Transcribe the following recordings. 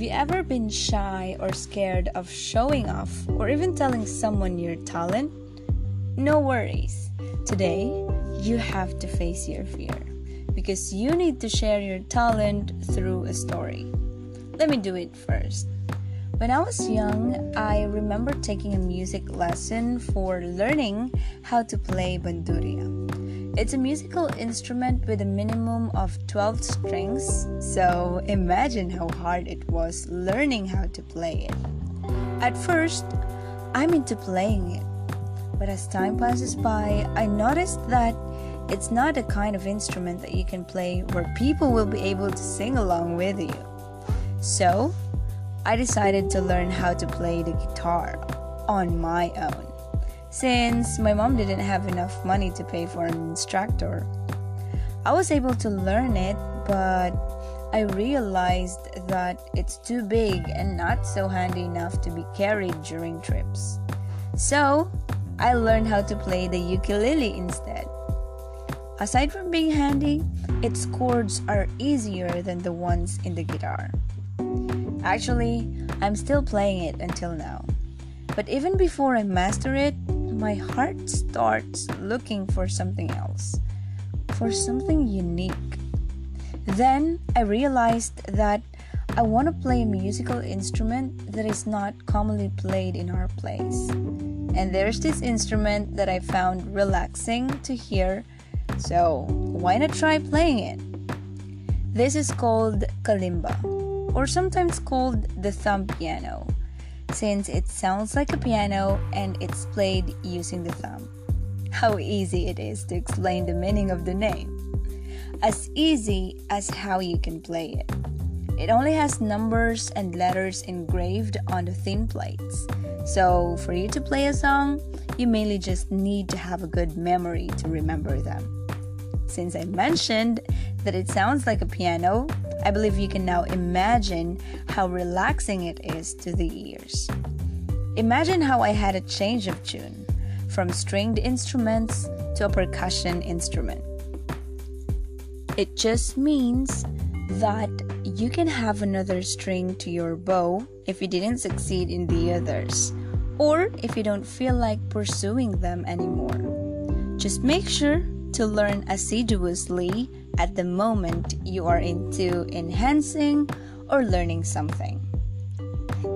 Have you ever been shy or scared of showing off or even telling someone your talent? No worries. Today, you have to face your fear because you need to share your talent through a story. Let me do it first. When I was young, I remember taking a music lesson for learning how to play bandurria. It's a musical instrument with a minimum of 12 strings, so imagine how hard it was learning how to play it. At first, I'm into playing it, but as time passes by, I noticed that it's not a kind of instrument that you can play where people will be able to sing along with you. So, I decided to learn how to play the guitar on my own since my mom didn't have enough money to pay for an instructor. I was able to learn it, but I realized that it's too big and not so handy enough to be carried during trips. So, I learned how to play the ukulele instead. Aside from being handy, its chords are easier than the ones in the guitar. Actually, I'm still playing it until now. But even before I master it, my heart starts looking for something else, for something unique. Then I realized that I want to play a musical instrument that is not commonly played in our place. And there's this instrument that I found relaxing to hear, so why not try playing it? This is called kalimba, or sometimes called the thumb piano since it sounds like a piano and it's played using the thumb. How easy it is to explain the meaning of the name. As easy as how you can play it. It only has numbers and letters engraved on the thin plates. So, for you to play a song, you mainly just need to have a good memory to remember them. Since I mentioned that it sounds like a piano, I believe you can now imagine how relaxing it is to the ears. Imagine how I had a change of tune from stringed instruments to a percussion instrument. It just means that you can have another string to your bow if you didn't succeed in the others, or if you don't feel like pursuing them anymore. Just make sure to learn assiduously at the moment you are into enhancing or learning something.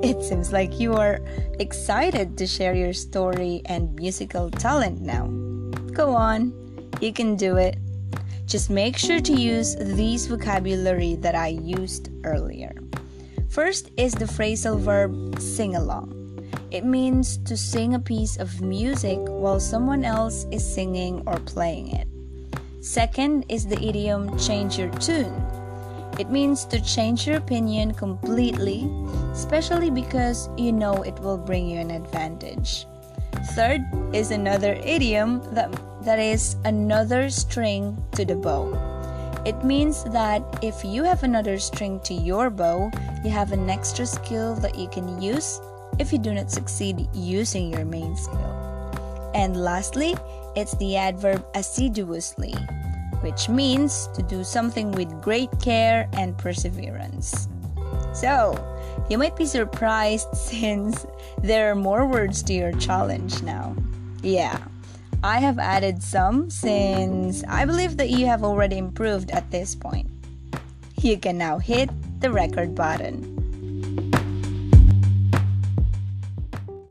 It seems like you are excited to share your story and musical talent now. Go on, you can do it. Just make sure to use these vocabulary that I used earlier. First is the phrasal verb sing along. It means to sing a piece of music while someone else is singing or playing it. Second is the idiom change your tune. It means to change your opinion completely, especially because you know it will bring you an advantage. Third is another idiom that, that is another string to the bow. It means that if you have another string to your bow, you have an extra skill that you can use if you do not succeed using your main skill. And lastly, it's the adverb assiduously, which means to do something with great care and perseverance. So, you might be surprised since there are more words to your challenge now. Yeah, I have added some since I believe that you have already improved at this point. You can now hit the record button.